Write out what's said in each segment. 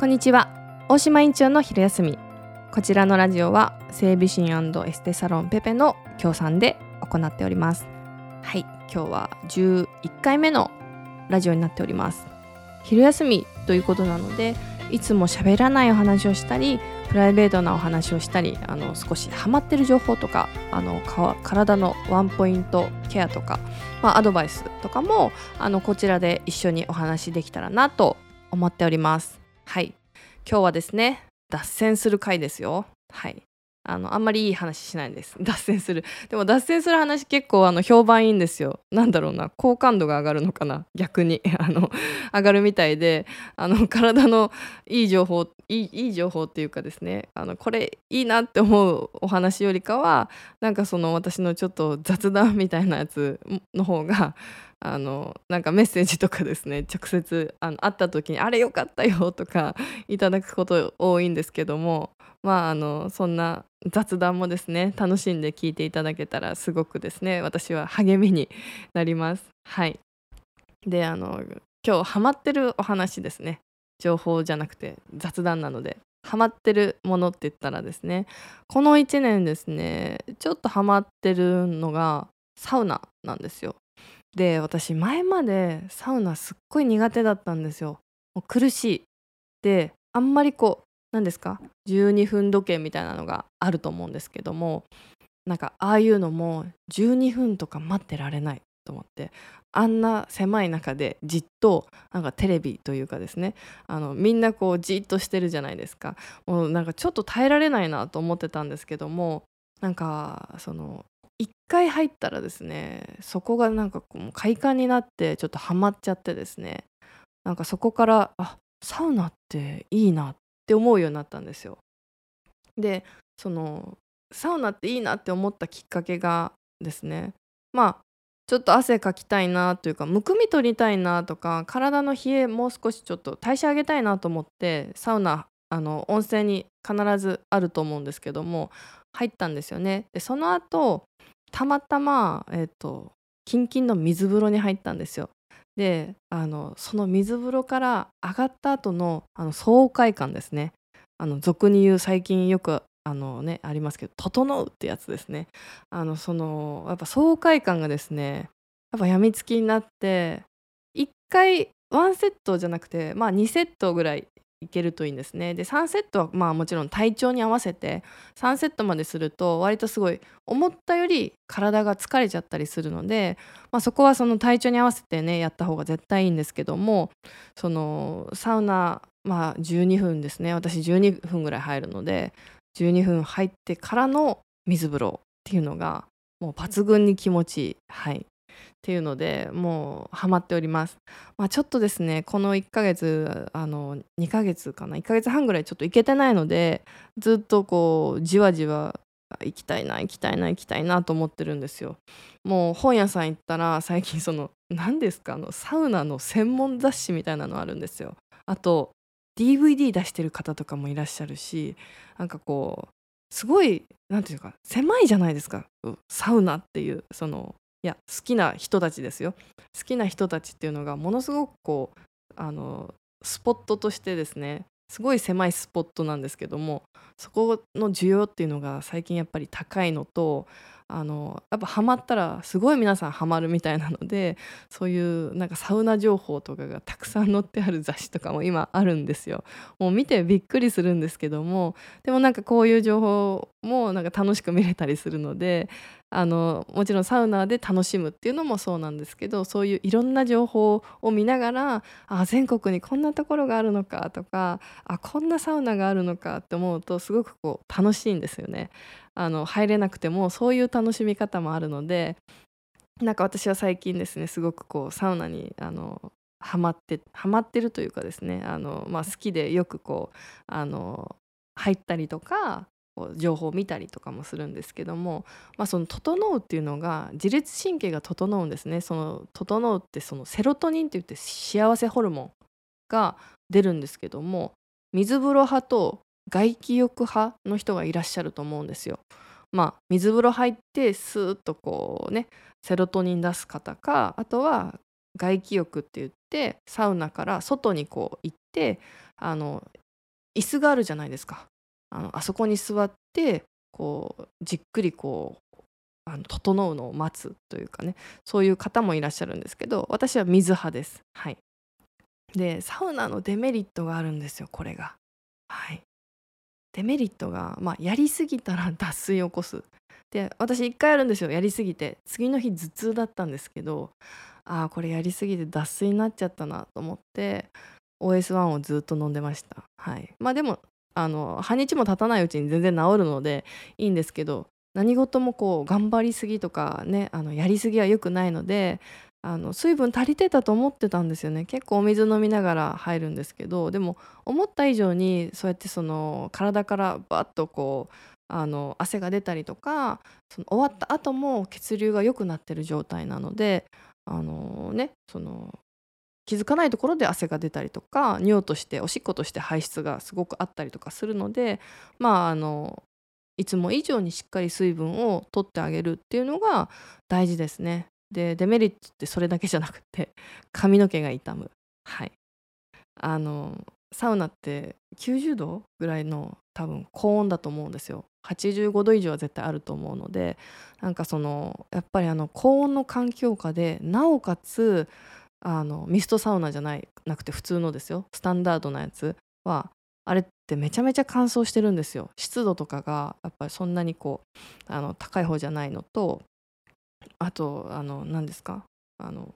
こんにちは。大島院長の昼休み。こちらのラジオは整備士エステサロンペペの協賛で行っております。はい今日は11回目のラジオになっております。昼休みということなのでいつも喋らないお話をしたりプライベートなお話をしたりあの少しハマってる情報とかあの体のワンポイントケアとか、まあ、アドバイスとかもあのこちらで一緒にお話できたらなと思っております。はい。今日はですね脱線する回ですよ。はい。あのあんまりいい話しないんです。脱線する。でも脱線する話結構あの評判いいんですよ。なんだろうな。好感度が上がるのかな。逆に。あの上がるみたいで。あの体のいい情報いいいい情報っていうかですね。あのこれいいなって思うお話よりかはなんかその私のちょっと雑談みたいなやつの方があのなんかメッセージとかですね 直接あの会った時に「あれよかったよ」とか いただくこと多いんですけどもまああのそんな雑談もですね楽しんで聞いていただけたらすごくですね私は励みになります。はい。であの今日ハマってるお話ですね。情報じゃなくて雑談なのでハマってるものって言ったらですねこの1年ですねちょっとハマってるのがサウナなんですよ。で私前までサウナすっごい苦手だったんですよ。もう苦しい。であんまりこう何ですか？12分時計みたいなのがあると思うんですけどもなんかああいうのも12分とか待ってられないと思ってあんな狭い中でじっとなんかテレビというかですねあのみんなこうじっとしてるじゃないですか。もうなんかちょっと耐えられないなと思ってたんですけどもなんかその1回入ったらですねそこがなんかこう快感になってちょっとハマっちゃってですねなんかそこからあサウナっていいなって思うようになったんですよ。でそのサウナっていいなって思ったきっかけがですねまあちょっと汗かきたいなというかむくみ取りたいなとか体の冷えもう少しちょっと代謝上げたいなと思ってサウナあの温泉に必ずあると思うんですけども入ったんですよね。でその後たまたま、えーと、キンキンの水風呂に入ったんですよ。であのその水風呂から上がった後のあの爽快感ですねあの俗に言う最近よくあのねありますけど「整う」ってやつですねあのそのやっぱ爽快感がですねやっぱやみつきになって1回ワンセットじゃなくてまあ2セットぐらいいけるといいんですね。で3セットはまあもちろん体調に合わせて3セットまですると割とすごい思ったより体が疲れちゃったりするので、まあ、そこはその体調に合わせてねやった方が絶対いいんですけどもそのサウナまあ12分ですね。私12分ぐらい入るので12分入ってからの水風呂っていうのがもう抜群に気持ちいい。はい。っていうのでもうハマっております。まあ、ちょっとですねこの1ヶ月あの2ヶ月かな？1ヶ月半ぐらいちょっと行けてないのでずっとこうじわじわ行きたいな行きたいな行きたいなと思ってるんですよ。もう本屋さん行ったら最近その何ですか？あのサウナの専門雑誌みたいなのあるんですよ。あと DVD 出してる方とかもいらっしゃるしなんかこうすごい何て言うか狭いじゃないですかサウナっていうそのいや好きな人たちですよ好きな人たちっていうのがものすごくこうあのスポットとしてですねすごい狭いスポットなんですけどもそこの需要っていうのが最近やっぱり高いのとあのやっぱハマったらすごい皆さんハマるみたいなのでそういうなんかサウナ情報とかがたくさん載ってある雑誌とかも今あるんですよ。もう見てびっくりするんですけどもでもなんかこういう情報もなんか楽しく見れたりするのであのもちろんサウナで楽しむっていうのもそうなんですけどそういういろんな情報を見ながらあ全国にこんなところがあるのかとかあこんなサウナがあるのかって思うとすごくこう楽しいんですよね。あの入れなくてもそういう楽しみ方もあるのでなんか私は最近ですねすごくこうサウナにあのハマってハマってるというかですねあの、まあ、好きでよくこうあの入ったりとかこう情報を見たりとかもするんですけども、まあ、その「整う」っていうのが自律神経が整うんですねその「整う」ってそのセロトニンって言って幸せホルモンが出るんですけども水風呂派と外気浴派の人がいらっしゃると思うんですよ。まあ水風呂入ってスーッとこうねセロトニン出す方かあとは外気浴って言ってサウナから外にこう行ってあの椅子があるじゃないですかあのあそこに座ってこうじっくりこうあの整うのを待つというかねそういう方もいらっしゃるんですけど私は水派です。はい、でサウナのデメリットがあるんですよこれが。はい、デメリットが、まあ、やりすぎたら脱水を起こす。で私1回あるんですよやりすぎて次の日頭痛だったんですけどああこれやりすぎて脱水になっちゃったなと思って OS1 をずっと飲んでました。はい、まあでもあの半日も経たないうちに全然治るのでいいんですけど何事もこう頑張りすぎとかねあのやりすぎは良くないのであの水分足りてたと思ってたんですよね。結構お水飲みながら入るんですけどでも思った以上にそうやってその体からバッとこうあの汗が出たりとかその終わった後も血流が良くなってる状態なのであのねその気づかないところで汗が出たりとか尿としておしっことして排出がすごくあったりとかするのでまああのいつも以上にしっかり水分を取ってあげるっていうのが大事ですね。でデメリットってそれだけじゃなくて 髪の毛が傷む。はいあのサウナって90度ぐらいの多分高温だと思うんですよ85度以上は絶対あると思うのでなんかそのやっぱりあの高温の環境下でなおかつあのミストサウナじゃないなくて普通のですよ。スタンダードなやつはあれってめちゃめちゃ乾燥してるんですよ。湿度とかがやっぱりそんなにこうあの高い方じゃないのとあとあの何ですか？あの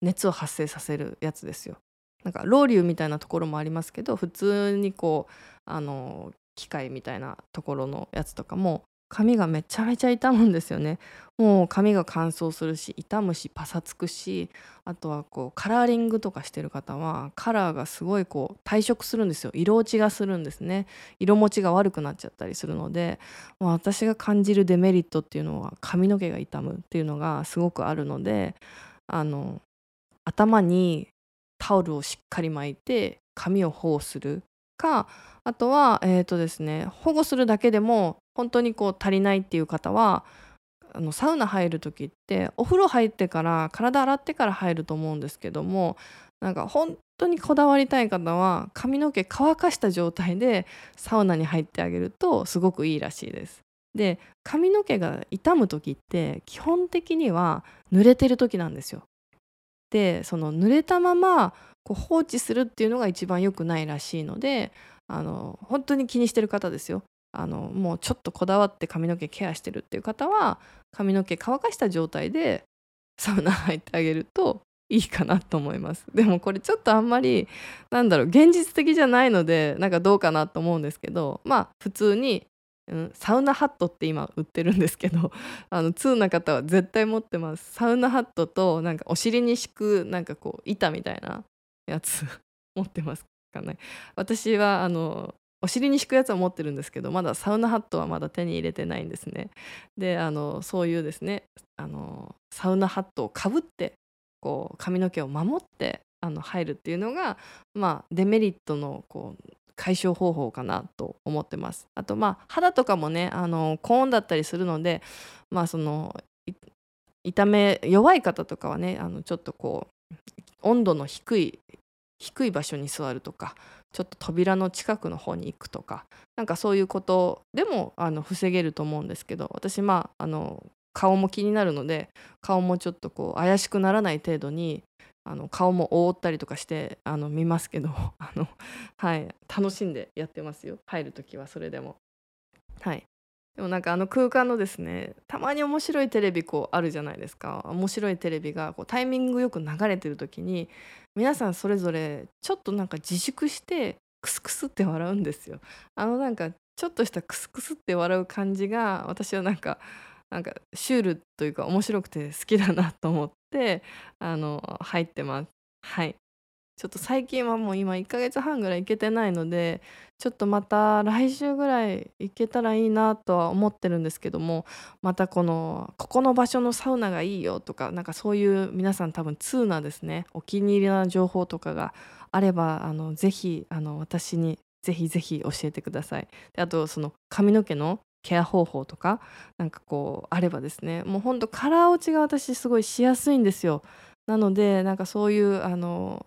熱を発生させるやつですよ。なんかロウリュみたいなところもありますけど普通にこうあの機械みたいなところのやつとかも髪がめちゃめちゃ傷むんですよね。もう髪が乾燥するし傷むしパサつくしあとはこうカラーリングとかしてる方はカラーがすごいこう退色するんですよ。色落ちがするんですね。色持ちが悪くなっちゃったりするのでもう私が感じるデメリットっていうのは髪の毛が傷むっていうのがすごくあるのであの頭にタオルをしっかり巻いて髪を保護するかあとはえ、ー、とですね保護するだけでも本当にこう足りないっていう方はあのサウナ入る時ってお風呂入ってから体洗ってから入ると思うんですけどもなんか本当にこだわりたい方は髪の毛乾かした状態でサウナに入ってあげるとすごくいいらしいです。で髪の毛が傷む時って基本的には濡れてる時なんですよ。でその濡れたままこう放置するっていうのが一番良くないらしいのであの本当に気にしてる方ですよ。あのもうちょっとこだわって髪の毛ケアしてるっていう方は髪の毛乾かした状態でサウナ入ってあげるといいかなと思います。でもこれちょっとあんまりなんだろう現実的じゃないのでなんかどうかなと思うんですけどまあ普通に、うん、サウナハットって今売ってるんですけど あの通な方は絶対持ってます。サウナハットとなんかお尻に敷くなんかこう板みたいなやつ持ってますかね私はあのお尻に敷くやつは持ってるんですけどまだサウナハットはまだ手に入れてないんですねであのそういうですねあのサウナハットをかぶってこう髪の毛を守ってあの入るっていうのが、まあ、デメリットのこう解消方法かなと思ってます。あとまあ肌とかもねあの高温だったりするのでまあその痛め弱い方とかはねあのちょっとこう温度の低い低い場所に座るとかちょっと扉の近くの方に行くとかなんかそういうことでもあの防げると思うんですけど私まああの顔も気になるので顔もちょっとこう怪しくならない程度にあの顔も覆ったりとかしてあの見ますけど あの、はい、楽しんでやってますよ入る時はそれでも。はいでもなんかあの空間のですねたまに面白いテレビこうあるじゃないですか面白いテレビがこうタイミングよく流れてる時に皆さんそれぞれちょっとなんか自粛してクスクスって笑うんですよ。あのなんかちょっとしたクスクスって笑う感じが私はなんかなんかシュールというか面白くて好きだなと思ってあの入ってます。はいちょっと最近はもう今1ヶ月半ぐらい行けてないのでちょっとまた来週ぐらい行けたらいいなとは思ってるんですけどもまたこのここの場所のサウナがいいよとかなんかそういう皆さん多分通なですねお気に入りな情報とかがあればあのぜひあの私にぜひぜひ教えてください。であとその髪の毛のケア方法とかなんかこうあればですねもうほんとカラー落ちが私すごいしやすいんですよ。なのでなんかそういうあの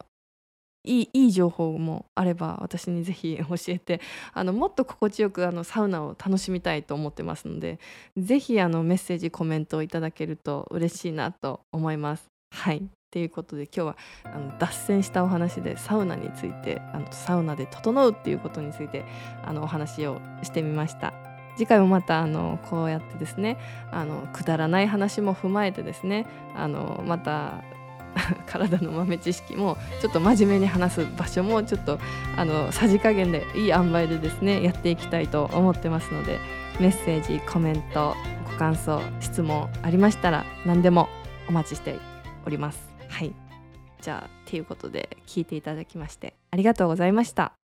いいいい情報もあれば私にぜひ教えてあのもっと心地よくあのサウナを楽しみたいと思ってますのでぜひあのメッセージコメントをいただけると嬉しいなと思います。はいということで今日はあの脱線したお話でサウナについてあのサウナで整うっていうことについてあのお話をしてみました。次回もまたあのこうやってですねあのくだらない話も踏まえてですねあのまた 体の豆知識もちょっと真面目に話す場所もちょっとあのさじ加減でいい塩梅でですねやっていきたいと思ってますのでメッセージコメントご感想質問ありましたら何でもお待ちしております。はいじゃあということで聞いていただきましてありがとうございました。